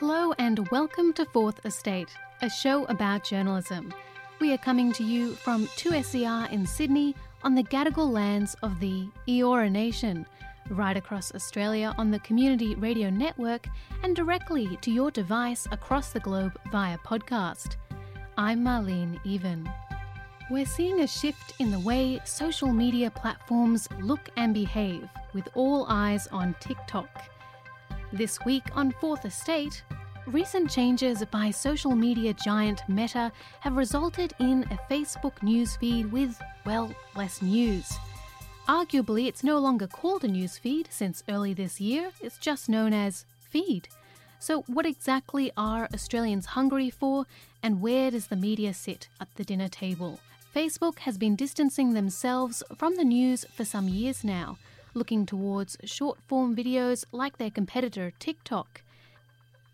Hello and welcome to Fourth Estate, a show about journalism. We are coming to you from 2SER in Sydney on the Gadigal lands of the Eora Nation, right across Australia on the Community Radio Network, and directly to your device across the globe via podcast. I'm Marlene Even. We're seeing a shift in the way social media platforms look and behave, with all eyes on TikTok. This week on Fourth Estate, recent changes by social media giant Meta have resulted in a Facebook newsfeed with, well, less news. Arguably, it's no longer called a newsfeed since early this year, it's just known as Feed. So, what exactly are Australians hungry for, and where does the media sit at the dinner table? Facebook has been distancing themselves from the news for some years now looking towards short form videos like their competitor TikTok.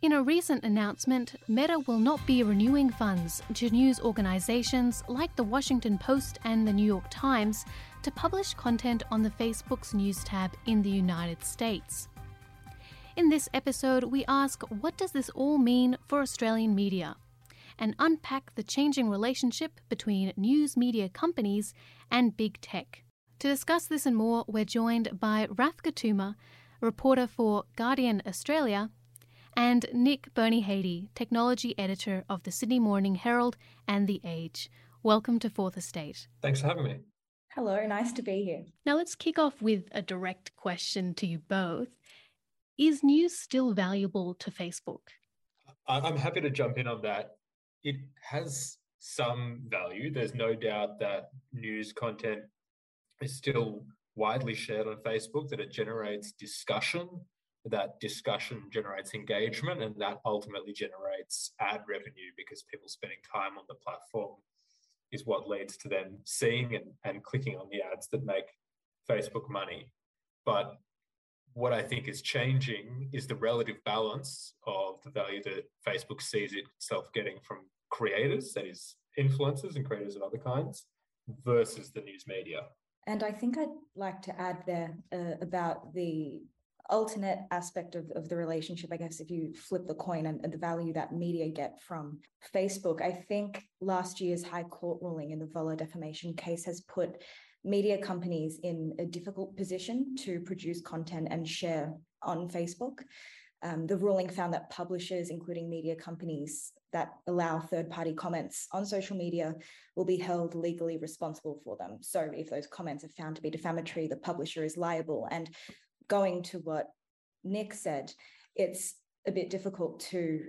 In a recent announcement, Meta will not be renewing funds to news organizations like the Washington Post and the New York Times to publish content on the Facebook's news tab in the United States. In this episode, we ask what does this all mean for Australian media? And unpack the changing relationship between news media companies and big tech. To discuss this and more, we're joined by Rafqa Touma, reporter for Guardian Australia, and Nick Bonyhady, technology editor of the Sydney Morning Herald and The Age. Welcome to Fourth Estate. Thanks for having me. Hello, nice to be here. Now let's kick off with a direct question to you both. Is news still valuable to Facebook? I'm happy to jump in on that. It has some value. There's no doubt that news content is still widely shared on Facebook, that it generates discussion, that discussion generates engagement, and that ultimately generates ad revenue because people spending time on the platform is what leads to them seeing and, and clicking on the ads that make Facebook money. But what I think is changing is the relative balance of the value that Facebook sees itself getting from creators, that is, influencers and creators of other kinds, versus the news media. And I think I'd like to add there uh, about the alternate aspect of, of the relationship, I guess, if you flip the coin and, and, the value that media get from Facebook. I think last year's High Court ruling in the Voller defamation case has put media companies in a difficult position to produce content and share on Facebook. Um, the ruling found that publishers, including media companies that allow third party comments on social media, will be held legally responsible for them. So, if those comments are found to be defamatory, the publisher is liable. And going to what Nick said, it's a bit difficult to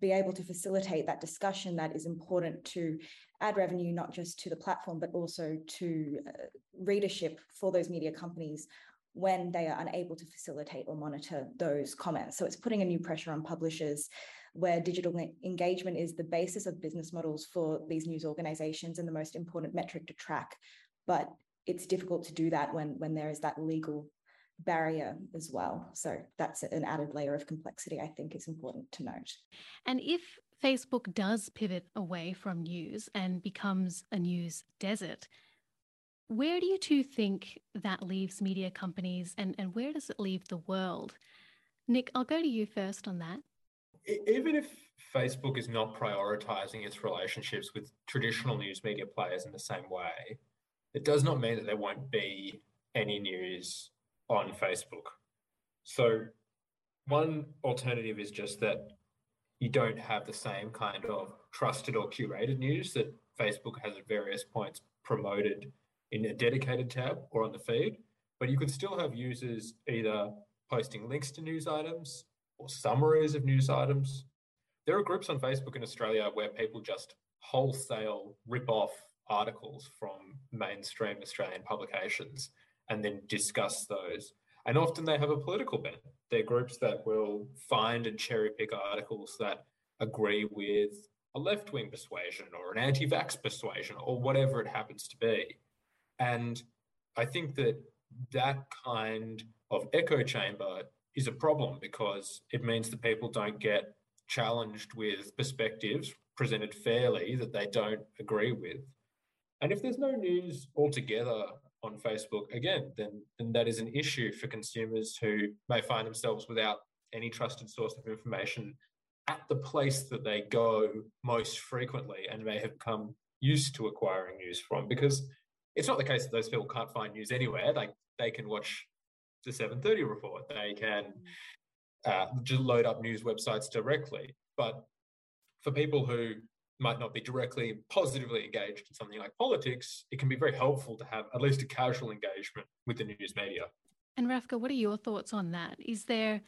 be able to facilitate that discussion that is important to ad revenue, not just to the platform, but also to uh, readership for those media companies when they are unable to facilitate or monitor those comments. So it's putting a new pressure on publishers where digital engagement is the basis of business models for these news organizations and the most important metric to track. But it's difficult to do that when, when there is that legal barrier as well. So that's an added layer of complexity I think is important to note. And if Facebook does pivot away from news and becomes a news desert, where do you two think that leaves media companies and, and where does it leave the world? Nick, I'll go to you first on that. Even if Facebook is not prioritizing its relationships with traditional news media players in the same way, it does not mean that there won't be any news on Facebook. So one alternative is just that you don't have the same kind of trusted or curated news that Facebook has at various points promoted in a dedicated tab or on the feed, but you could still have users either posting links to news items or summaries of news items. There are groups on Facebook in Australia where people just wholesale rip off articles from mainstream Australian publications and then discuss those. And often they have a political bent. They're groups that will find and cherry pick articles that agree with a left wing persuasion or an anti vax persuasion or whatever it happens to be. And I think that that kind of echo chamber is a problem because it means that people don't get challenged with perspectives presented fairly that they don't agree with. And if there's no news altogether on Facebook, again, then, then that is an issue for consumers who may find themselves without any trusted source of information at the place that they go most frequently and may have come used to acquiring news from. Because it's not the case that those people can't find news anywhere. Like they can watch the 7:30 report. They can uh, just load up news websites directly. But for people who might not be directly positively engaged in something like politics, it can be very helpful to have at least a casual engagement with the news media. And Rafqa, what are your thoughts on that? Is there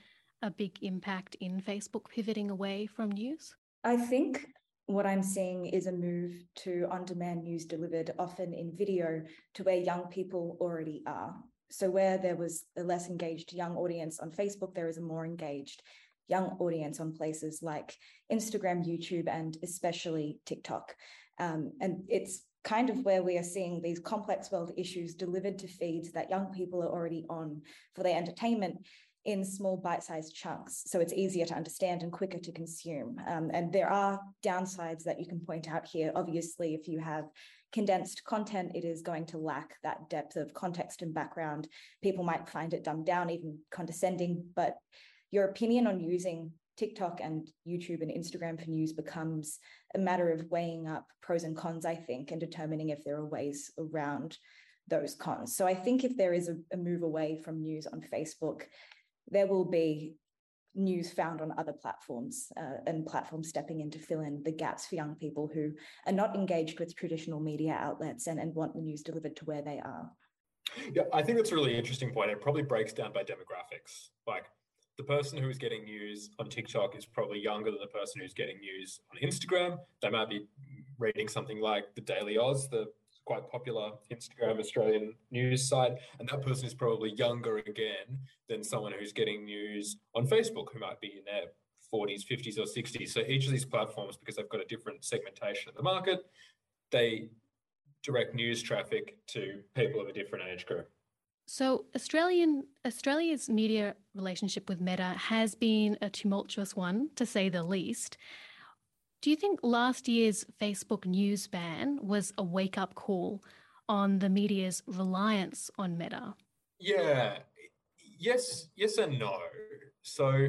a big impact in Facebook pivoting away from news? I think what I'm seeing is a move to on demand news delivered often in video to where young people already are. So, where there was a less engaged young audience on Facebook, there is a more engaged young audience on places like Instagram, YouTube, and especially TikTok. Um, and it's kind of where we are seeing these complex world issues delivered to feeds that young people are already on for their entertainment in small bite-sized chunks. So it's easier to understand and quicker to consume. Um, and there are downsides that you can point out here. Obviously if you have condensed content it is going to lack that depth of context and background people might find it dumbed down even condescending but your opinion on using TikTok and YouTube and Instagram for news becomes a matter of weighing up pros and cons, I think, and determining if there are ways around those cons. So I think if there is a, a move away from news on Facebook, there will be news found on other platforms uh, and platforms stepping in to fill in the gaps for young people who are not engaged with traditional media outlets and, and want the news delivered to where they are. Yeah, I think that's a really interesting point. It probably breaks down by demographics. Like the person who's getting news on TikTok is probably younger than the person who's getting news on Instagram. They might be reading something like the Daily Aus, the quite popular Instagram Australian news site, and that person is probably younger again than someone who's getting news on Facebook, who might be in their 40s, 50s, or 60s. So each of these platforms, because they've got a different segmentation of the market, they direct news traffic to people of a different age group. So Australian Australia's media relationship with Meta has been a tumultuous one, to say the least. Do you think last year's Facebook news ban was a wake up call on the media's reliance on Meta? Yeah, yes, yes, and no. So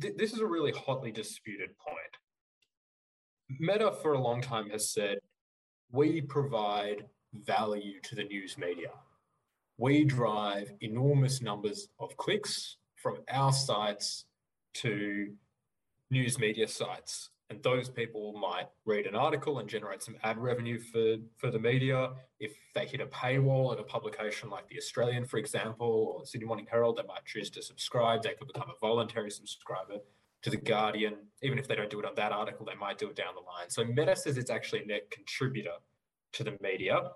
th- this is a really hotly disputed point. Meta, for a long time, has said we provide value to the news media we drive enormous numbers of clicks from our sites to news media sites. And those people might read an article and generate some ad revenue for, for the media. If they hit a paywall at a publication like The Australian, for example, or Sydney Morning Herald, they might choose to subscribe. They could become a voluntary subscriber to The Guardian. Even if they don't do it on that article, they might do it down the line. So Meta says it's actually a net contributor to the media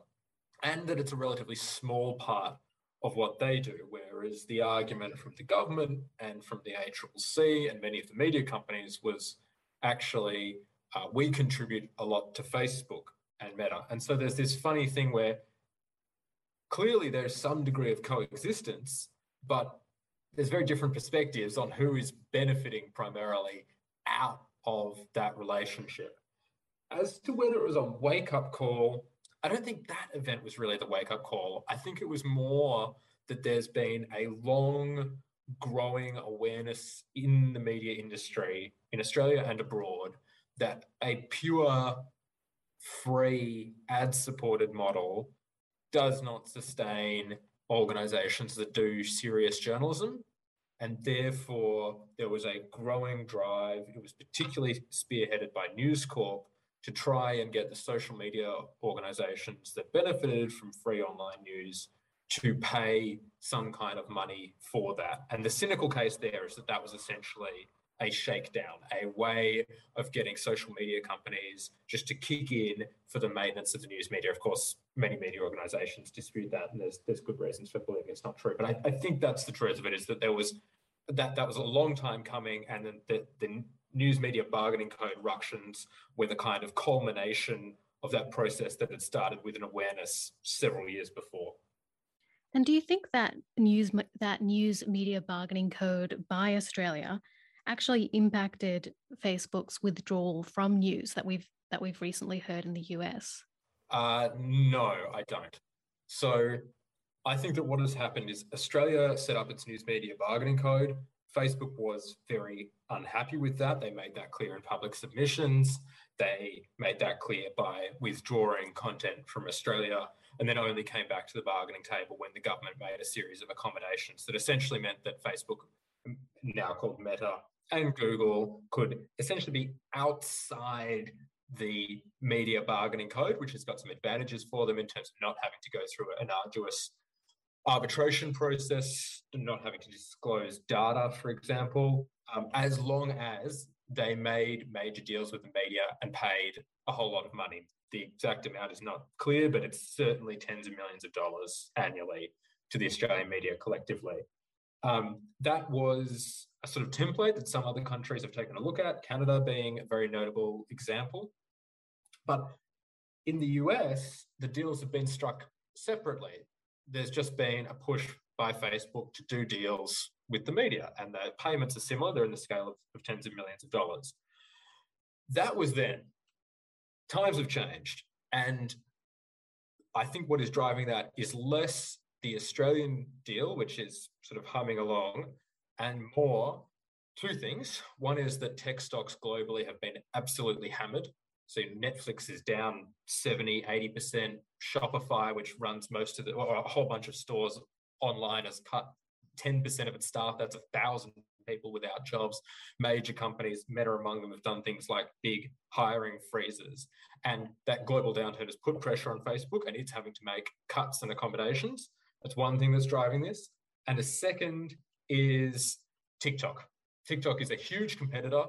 and that it's a relatively small part of what they do. Whereas the argument from the government and from the ACCC and many of the media companies was actually uh, we contribute a lot to Facebook and Meta. And so there's this funny thing where clearly there's some degree of coexistence, but there's very different perspectives on who is benefiting primarily out of that relationship. As to whether it was a wake up call I don't think that event was really the wake up call. I think it was more that there's been a long growing awareness in the media industry in Australia and abroad that a pure free ad supported model does not sustain organizations that do serious journalism And therefore, there was a growing drive. It was particularly spearheaded by News Corp to try and get the social media organizations that benefited from free online news to pay some kind of money for that. And the cynical case there is that that was essentially a shakedown, a way of getting social media companies just to kick in for the maintenance of the news media. Of course, many media organizations dispute that, and there's there's good reasons for believing it's not true. But I, I think that's the truth of it is that there was that that was a long time coming, and then the, the news media bargaining code ructions were the kind of culmination of that process that had started with an awareness several years before. And do you think that news that news media bargaining code by Australia actually impacted Facebook's withdrawal from news that we've that we've recently heard in the US? Uh, no, I don't. So I think that what has happened is Australia set up its news media bargaining code. Facebook was very unhappy with that. They made that clear in public submissions. They made that clear by withdrawing content from Australia and then only came back to the bargaining table when the government made a series of accommodations that essentially meant that Facebook, now called Meta, and Google could essentially be outside the media bargaining code, which has got some advantages for them in terms of not having to go through an arduous arbitration process, not having to disclose data, for example, um, as long as they made major deals with the media and paid a whole lot of money. The exact amount is not clear, but it's certainly tens of millions of dollars annually to the Australian media collectively. Um, that was a sort of template that some other countries have taken a look at, Canada being a very notable example. But in the US, the deals have been struck separately. There's just been a push by Facebook to do deals with the media, and the payments are similar. They're in the scale of, of tens of millions of dollars. That was then. Times have changed. And I think what is driving that is less the Australian deal, which is sort of humming along, and more two things. One is that tech stocks globally have been absolutely hammered. So Netflix is down 70, 80%. Shopify, which runs most of the, or a whole bunch of stores online, has cut 10% of its staff. That's a thousand people without jobs. Major companies, Meta among them, have done things like big hiring freezes. And that global downturn has put pressure on Facebook and it's having to make cuts and accommodations. That's one thing that's driving this. And the second is TikTok. TikTok is a huge competitor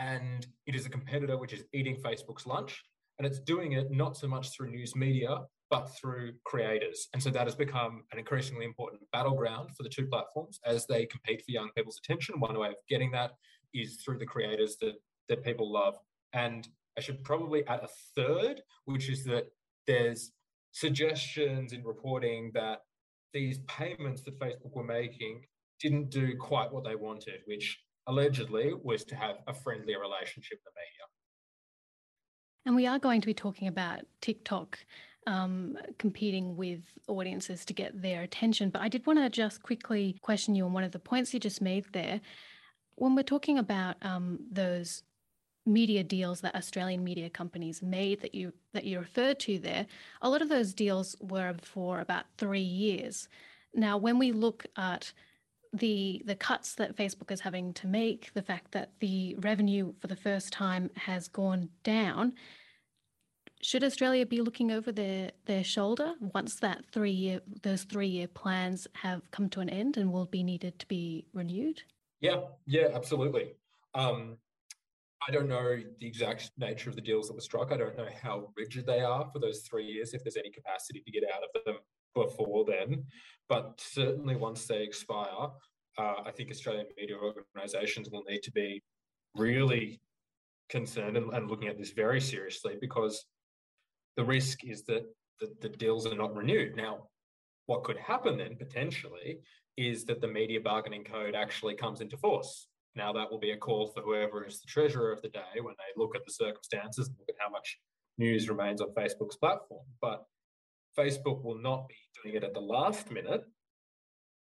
and it is a competitor which is eating Facebook's lunch. And it's doing it not so much through news media, but through creators. And so that has become an increasingly important battleground for the two platforms as they compete for young people's attention. One way of getting that is through the creators that, that people love. And I should probably add a third, which is that there's suggestions in reporting that these payments that Facebook were making didn't do quite what they wanted, which allegedly was to have a friendlier relationship with the media. And we are going to be talking about TikTok um, competing with audiences to get their attention. But I did want to just quickly question you on one of the points you just made there. When we're talking about um, those media deals that Australian media companies made that you that you referred to there, a lot of those deals were for about three years. Now, when we look at the the cuts that Facebook is having to make, the fact that the revenue for the first time has gone down, should Australia be looking over their their shoulder once that three year those three year plans have come to an end and will be needed to be renewed? Yeah, yeah, absolutely. Um, I don't know the exact nature of the deals that were struck. I don't know how rigid they are for those three years, if there's any capacity to get out of them before then. But certainly once they expire, uh, I think Australian media organisations will need to be really concerned and, and, looking at this very seriously because the risk is that the, the deals are not renewed. Now, what could happen then potentially is that the media bargaining code actually comes into force now, that will be a call for whoever is the treasurer of the day when they look at the circumstances and look at how much news remains on Facebook's platform. But Facebook will not be doing it at the last minute,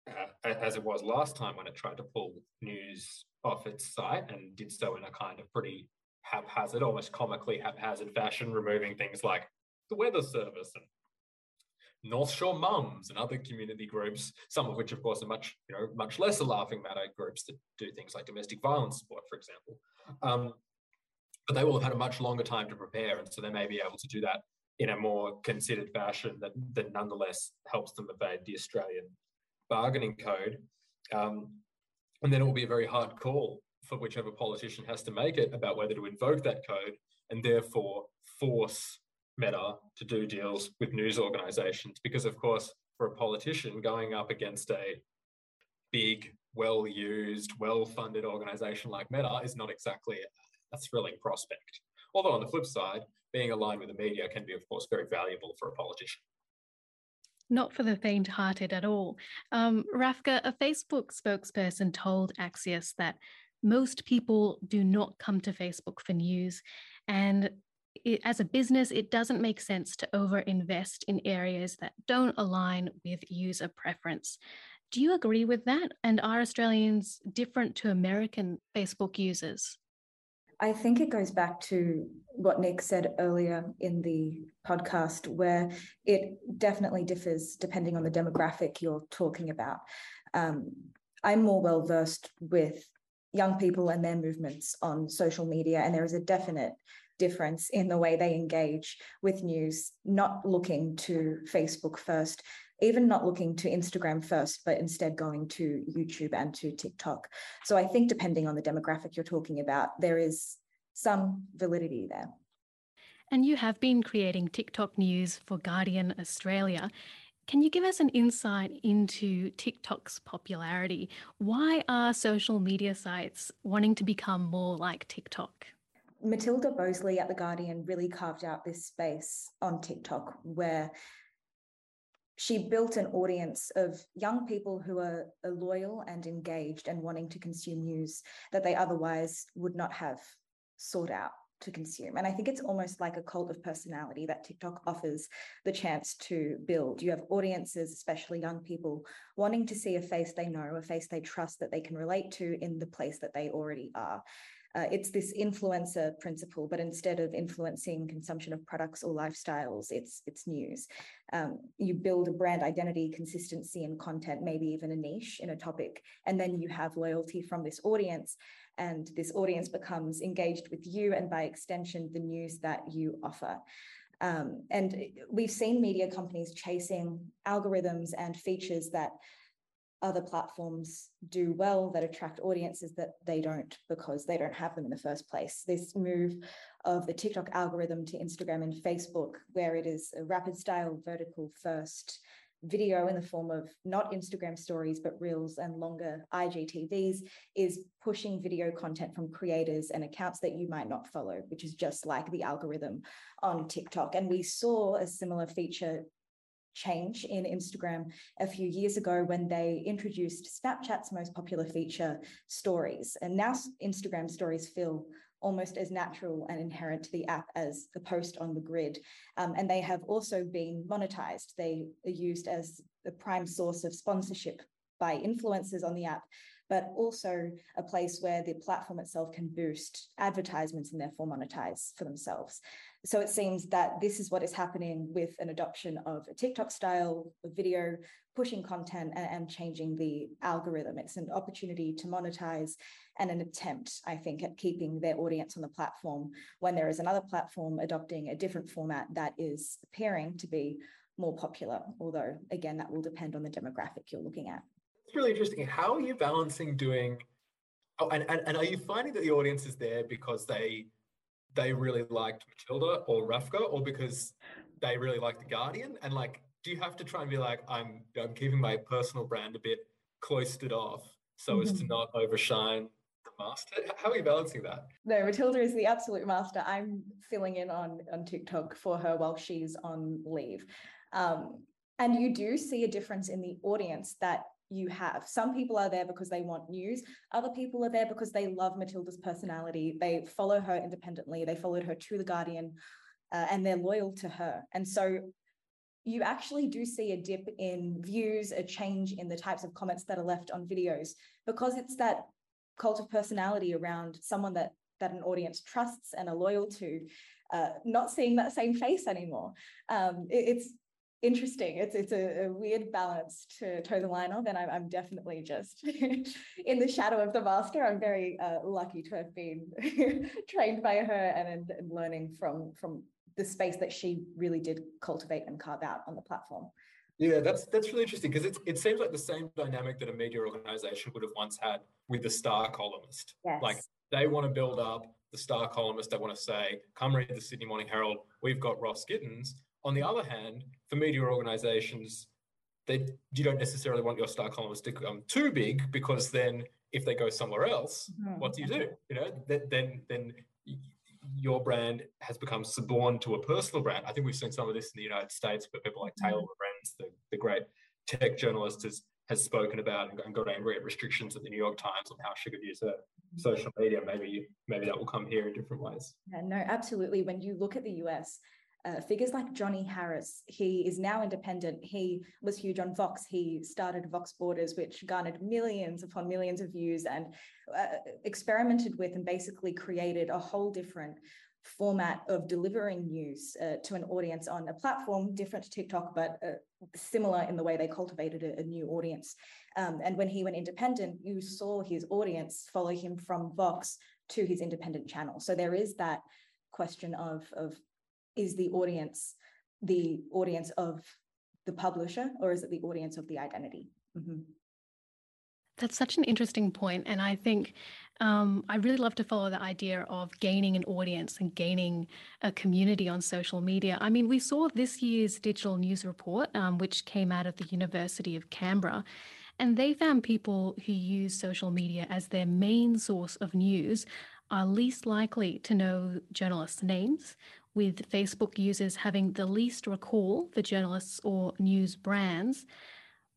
uh, as it was last time when it tried to pull news off its site and did so in a kind of pretty haphazard, almost comically haphazard fashion, removing things like the weather service and North Shore Mums and other community groups, some of which, of course, are much, you know, much lesser laughing matter groups that do things like domestic violence support, for example. Um, but they will have had a much longer time to prepare, and so they may be able to do that in a more considered fashion that, that nonetheless helps them evade the Australian bargaining code. Um, and then it will be a very hard call for whichever politician has to make it about whether to invoke that code and therefore force Meta to do deals with news organizations. Because, of course, for a politician going up against a big, well used, well funded organization like Meta is not exactly a thrilling prospect. Although, on the flip side, being aligned with the media can be, of course, very valuable for a politician. Not for the faint hearted at all. Um, Rafqa, a Facebook spokesperson told Axios that most people do not come to Facebook for news. And it, as a business, it doesn't make sense to over invest in areas that don't align with user preference. Do you agree with that? And are Australians different to American Facebook users? I think it goes back to what Nick said earlier in the podcast, where it definitely differs depending on the demographic you're talking about. Um, I'm more well versed with young people and their movements on social media, and there is a definite difference in the way they engage with news, not looking to Facebook first, even not looking to Instagram first, but instead going to YouTube and to TikTok. So I think depending on the demographic you're talking about, there is some validity there. And you have been creating TikTok news for Guardian Australia. Can you give us an insight into TikTok's popularity? Why are social media sites wanting to become more like TikTok? Matilda Boseley at The Guardian really carved out this space on TikTok where she built an audience of young people who are, loyal and engaged and wanting to consume news that they otherwise would not have sought out to consume. And I think it's almost like a cult of personality that TikTok offers the chance to build. You have audiences, especially young people, wanting to see a face they know, a face they trust that they can relate to in the place that they already are. Uh, it's this influencer principle, but instead of influencing consumption of products or lifestyles, it's it's news. Um, you build a brand identity, consistency, and content, maybe even a niche in a topic, and then you have loyalty from this audience, and this audience becomes engaged with you, and by extension, the news that you offer. Um, and we've seen media companies chasing algorithms and features that other platforms do well that attract audiences that they don't because they don't have them in the first place. This move of the TikTok algorithm to Instagram and Facebook, where it is a rapid style vertical first video in the form of not Instagram stories, but reels and longer IGTVs, is pushing video content from creators and accounts that you might not follow, which is just like the algorithm on TikTok. And we saw a similar feature change in Instagram a few years ago when they introduced Snapchat's most popular feature, stories. And now Instagram stories feel almost as natural and inherent to the app as the post on the grid. Um, and they have also been monetized. They are used as the prime source of sponsorship by influencers on the app but also a place where the platform itself can boost advertisements and therefore monetize for themselves. So it seems that this is what is happening with an adoption of a TikTok style video, pushing content and, and changing the algorithm. It's an opportunity to monetize and an attempt, I think, at keeping their audience on the platform when there is another platform adopting a different format that is appearing to be more popular. Although, again, that will depend on the demographic you're looking at really interesting. How are you balancing doing? Oh, and, and, and are you finding that the audience is there because they they really liked Matilda or Rafqa, or because they really like the Guardian? And like, do you have to try and be like, I'm I'm keeping my personal brand a bit cloistered off so mm-hmm. as to mm-hmm. not overshine the master? How are you balancing that? No, Matilda is the absolute master. I'm filling in on on TikTok for her while she's on leave. Um, and you do see a difference in the audience that you have. Some people are there because they want news. Other people are there because they love Matilda's personality. They follow her independently. They followed her to The Guardian uh, and they're loyal to her. And so you actually do see a dip in views, a change in the types of comments that are left on videos because it's that cult of personality around someone that that an audience trusts and are loyal to, uh, not seeing that same face anymore. Um, it, it's interesting. It's it's a, a, weird balance to toe the line of, and I'm, I'm definitely just in the shadow of the master. I'm very uh, lucky to have been trained by her and, and learning from from the space that she really did cultivate and carve out on the platform. Yeah, that's that's really interesting because it it seems like the same dynamic that a media organization would have once had with the star columnist. Yes. Like they want to build up the star columnist. They want to say, "Come read the Sydney Morning Herald. We've got Ross Gittins." On the other hand, for media organizations, they you don't necessarily want your star columnist to become too big because then if they go somewhere else, mm-hmm. what do you do? You know, then then your brand has become suborned to a personal brand. I think we've seen some of this in the United States, but people like Taylor mm-hmm. Lorenz, the, the great tech journalist, has has spoken about and got angry at restrictions at the New York Times on how she could use her social media. Maybe maybe that will come here in different ways. Yeah, no, absolutely. When you look at the US, uh, figures like Johnny Harris, he is now independent. He was huge on Vox. He started Vox Borders, which garnered millions upon millions of views and uh, experimented with and basically created a whole different format of delivering news uh, to an audience on a platform different to TikTok, but uh, similar in the way they cultivated a, a new audience. Um, and when he went independent, you saw his audience follow him from Vox to his independent channel. So there is that question of, of is the audience the audience of the publisher or is it the audience of the identity? Mm-hmm. That's such an interesting point, and I think um, I really love to follow the idea of gaining an audience and gaining a community on social media. I mean, we saw this year's digital news report, um, which came out of the University of Canberra, and they found people who use social media as their main source of news are least likely to know journalists' names, with Facebook users having the least recall for journalists or news brands.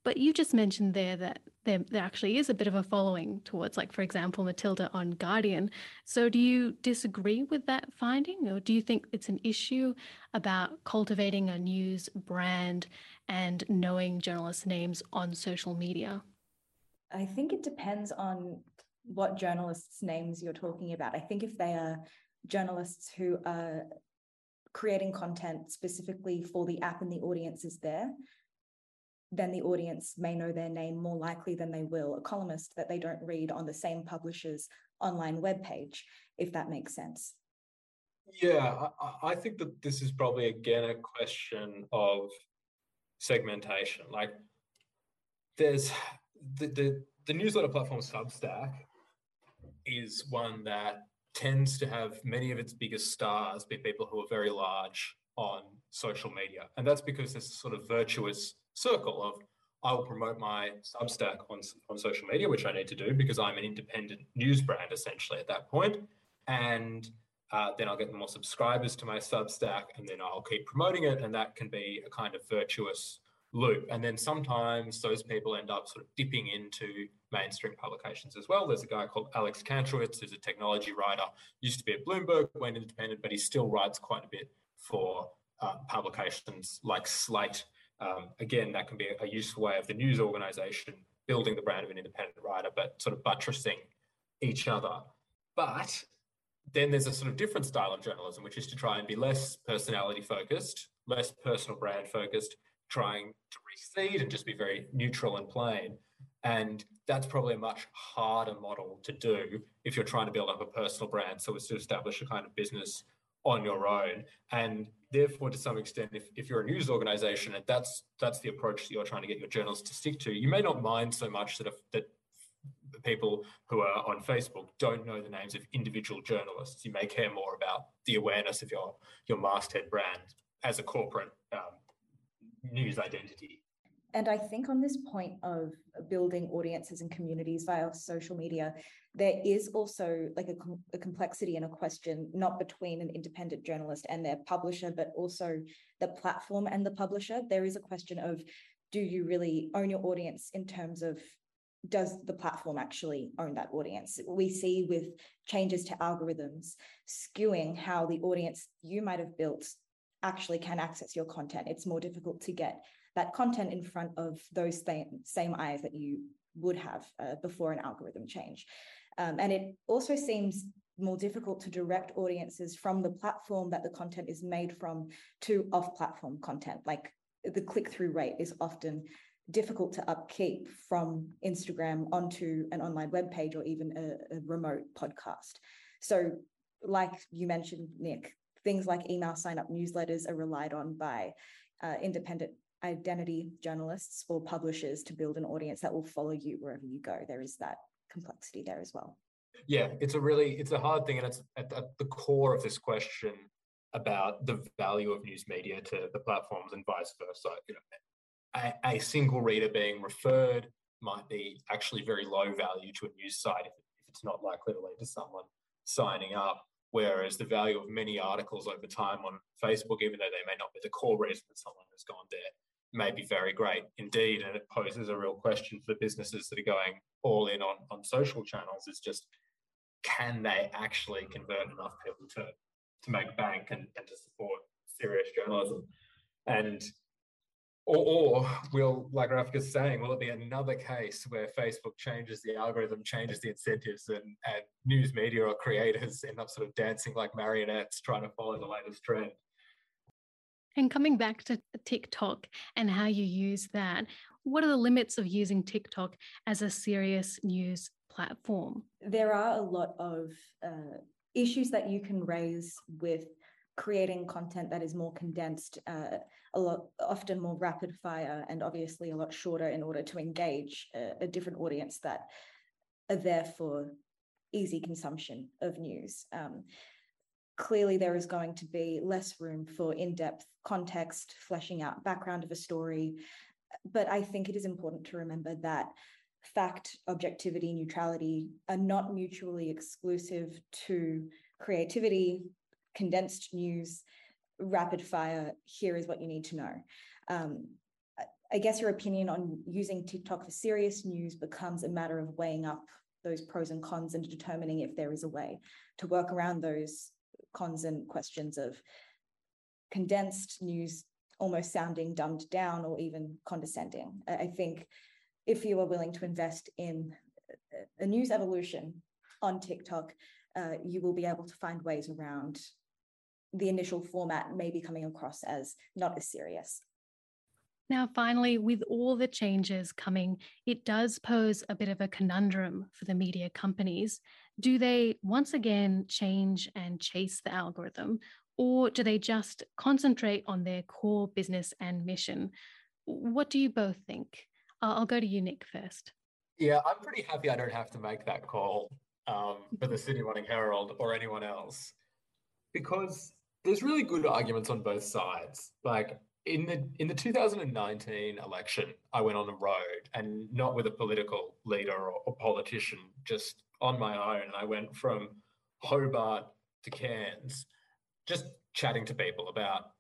But you just mentioned there that there, there actually is a bit of a following towards, like, for example, Matilda on Guardian. So do you disagree with that finding, or do you think it's an issue about cultivating a news brand and knowing journalists' names on social media? I think it depends on what journalists' names you're talking about. I think if they are journalists who are creating content specifically for the app and the audience is there, then the audience may know their name more likely than they will a columnist that they don't read on the same publisher's online webpage, if that makes sense. Yeah, I, I think that this is probably again a question of segmentation. Like there's the, the, the newsletter platform Substack is one that tends to have many of its biggest stars be people who are very large on social media. And that's because there's a sort of virtuous circle of I will promote my Substack on, on social media, which I need to do because I'm an independent news brand essentially at that point. And uh, then I'll get more subscribers to my Substack and then I'll keep promoting it. And that can be a kind of virtuous loop. And then sometimes those people end up sort of dipping into mainstream publications as well. There's a guy called Alex Kantrowitz, who's a technology writer, used to be at Bloomberg, went independent, but he still writes quite a bit for uh, publications like Slate. Um, again, that can be a useful way of the news organization building the brand of an independent writer, but sort of buttressing each other. But then there's a sort of different style of journalism, which is to try and be less personality focused, less personal brand focused, trying to recede and just be very neutral and plain. And that's probably a much harder model to do if you're trying to build up a personal brand. So it's to establish a kind of business on your own. And therefore, to some extent, if, if you're a news organization and that's that's the approach that you're trying to get your journalists to stick to, you may not mind so much that if, that people who are on Facebook don't know the names of individual journalists. You may care more about the awareness of your your masthead brand as a corporate um, news identity. And I think on this point of building audiences and communities via social media, there is also like a, a, complexity and a question, not between an independent journalist and their publisher, but also the platform and the publisher. There is a question of do you really own your audience in terms of does the platform actually own that audience? We see with changes to algorithms skewing how the audience you might have built actually can access your content. It's more difficult to get that content in front of those same, same eyes that you would have uh, before an algorithm change. Um, and it also seems more difficult to direct audiences from the platform that the content is made from to off platform content. Like the click through rate is often difficult to upkeep from Instagram onto an online web page or even a, a remote podcast. So, like you mentioned, Nick, things like email sign up newsletters are relied on by uh, independent identity journalists or publishers to build an audience that will follow you wherever you go. There is that complexity there as well. Yeah, it's a really it's a hard thing, and it's at, at the core of this question about the value of news media to the platforms and vice versa. You know, a, a, single reader being referred might be actually very low value to a news site if, if it's not likely to lead to someone signing up. Whereas the value of many articles over time on Facebook, even though they may not be the core reason that someone has gone there, may be very great indeed. And it poses a real question for businesses that are going all in on, on social channels is just can they actually convert enough people to, to make bank and, and to support serious journalism? And or, or will, like Rafika's saying, will it be another case where Facebook changes the algorithm, changes the incentives, and, and news media or creators end up sort of dancing like marionettes trying to follow the latest trend? And coming back to TikTok and how you use that, what are the limits of using TikTok as a serious news platform? There are a lot of uh, issues that you can raise with creating content that is more condensed, uh, a lot often more rapid fire, and obviously a lot shorter in order to engage a, a different audience that are there for easy consumption of news. Um, clearly, there is going to be less room for in depth context, fleshing out background of a story. But I think it is important to remember that fact, objectivity, neutrality are not mutually exclusive to creativity, condensed news, rapid fire, here is what you need to know. Um, I guess your opinion on using TikTok for serious news becomes a matter of weighing up those pros and cons and determining if there is a way to work around those cons and questions of condensed news almost sounding dumbed down or even condescending. I think if you are willing to invest in a news evolution on TikTok, uh, you will be able to find ways around the initial format maybe coming across as not as serious. Now, finally, with all the changes coming, it does pose a bit of a conundrum for the media companies. Do they once again change and chase the algorithm, or do they just concentrate on their core business and mission? What do you both think? I'll go to you, Nick, first. Yeah, I'm pretty happy I don't have to make that call um, for the Sydney Morning Herald or anyone else because there's really good arguments on both sides. Like in the in the 2019 election, I went on the road and not with a political leader or, or politician, just on my own. And I went from Hobart to Cairns, just chatting to people about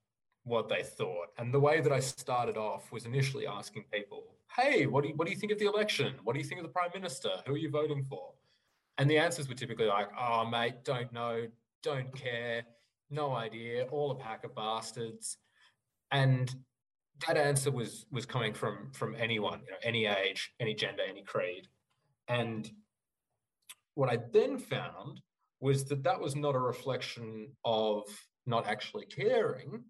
what they thought. And the way that I started off was initially asking people, "Hey, what do you, what do you think of the election? What do you think of the prime minister? Who are you voting for?" And the answers were typically like, "Oh, mate, don't know, don't care." no idea, all a pack of bastards. And that answer was was coming from from anyone, you know, any age, any gender, any creed. And what I then found was that that was not a reflection of not actually caring,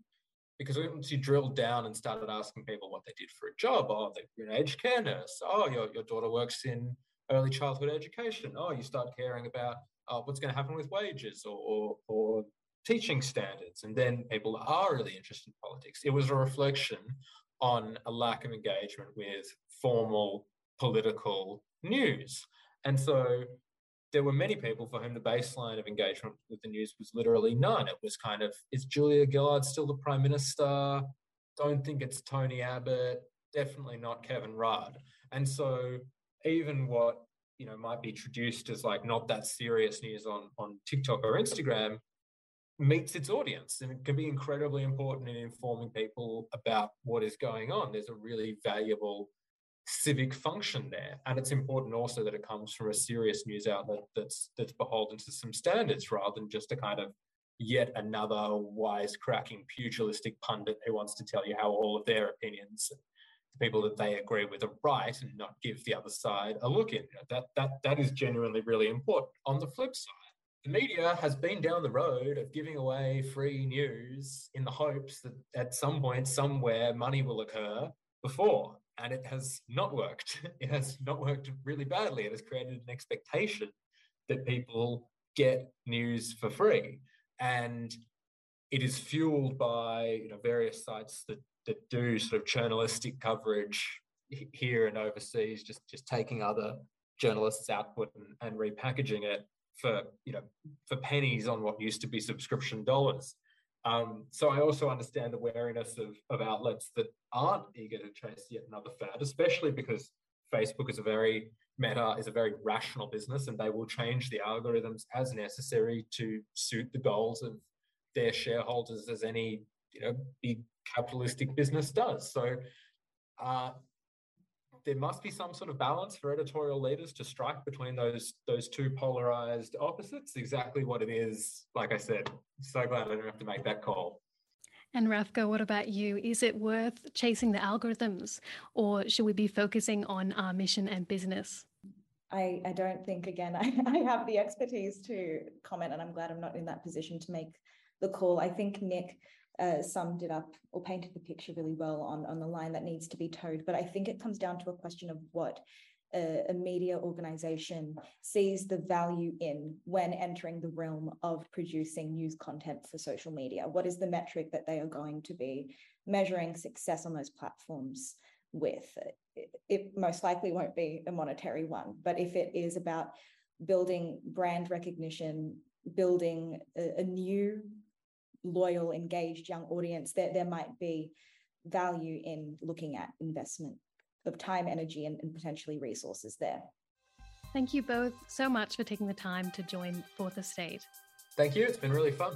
because once you drilled down and started asking people what they did for a job, oh, they're an aged care nurse, oh, your, your daughter works in early childhood education, oh, you start caring about uh, what's going to happen with wages or, or, or teaching standards, and then people are really interested in politics. It was a reflection on a lack of engagement with formal political news. And so there were many people for whom the baseline of engagement with the news was literally none. It was kind of, is Julia Gillard still the prime minister? Don't think it's Tony Abbott. Definitely not Kevin Rudd. And so even what you know might be traduced as like not that serious news on on TikTok or Instagram meets its audience and it can be incredibly important in informing people about what is going on. There's a really valuable civic function there. And it's important also that it comes from a serious news outlet that's that's beholden to some standards rather than just a kind of yet another wise cracking pugilistic pundit who wants to tell you how all of their opinions the people that they agree with are right and not give the other side a look in. that that that is genuinely really important. On the flip side, the media has been down the road of giving away free news in the hopes that at some point, somewhere, money will occur before. And it has not worked. It has not worked really badly. It has created an expectation that people get news for free. And it is fueled by you know, various sites that, that do sort of journalistic coverage here and overseas, just, just taking other journalists' output and, and repackaging it for you know for pennies on what used to be subscription dollars. Um, so I also understand the wariness of, of outlets that aren't eager to chase yet another fad, especially because Facebook is a very Meta is a very rational business, and they will change the algorithms as necessary to suit the goals of their shareholders, as any you know big capitalistic business does. So uh, there must be some sort of balance for editorial leaders to strike between those those two polarized opposites. Exactly what it is, like I said, so glad I don't have to make that call. And Rafqa, what about you? Is it worth chasing the algorithms, or should we be focusing on our mission and business? I, I don't think again I, I have the expertise to comment, and I'm glad I'm not in that position to make the call. I think Nick uh, summed it up or painted the picture really well on, on the line that needs to be toed. But I think it comes down to a question of what a, a, media organization sees the value in when entering the realm of producing news content for social media. What is the metric that they are going to be measuring success on those platforms with? It, it most likely won't be a monetary one, but if it is about building brand recognition, building a, a new loyal, engaged young audience, there, there might be value in looking at investment of time, energy, and, and potentially resources there. Thank you both so much for taking the time to join Fourth Estate. Thank you. It's been really fun.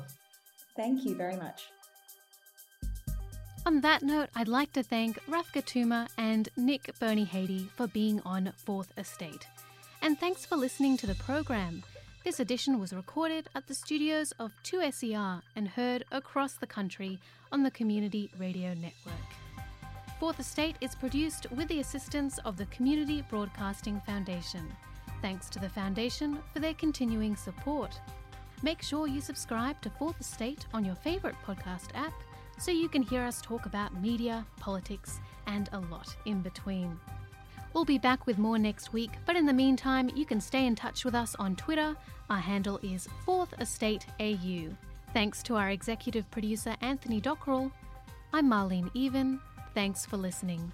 Thank you very much. On that note, I'd like to thank Rafqa Touma and Nick Bonyhady for being on Fourth Estate. And thanks for listening to the program. This edition was recorded at the studios of 2SER and heard across the country on the Community Radio Network. Fourth Estate is produced with the assistance of the Community Broadcasting Foundation. Thanks to the Foundation for their continuing support. Make sure you subscribe to Fourth Estate on your favourite podcast app so you can hear us talk about media, politics, and a lot in between. We'll be back with more next week, but in the meantime, you can stay in touch with us on Twitter. Our handle is 4th Estate AU. Thanks to our executive producer Anthony Dockrell. I'm Marlene Even. Thanks for listening.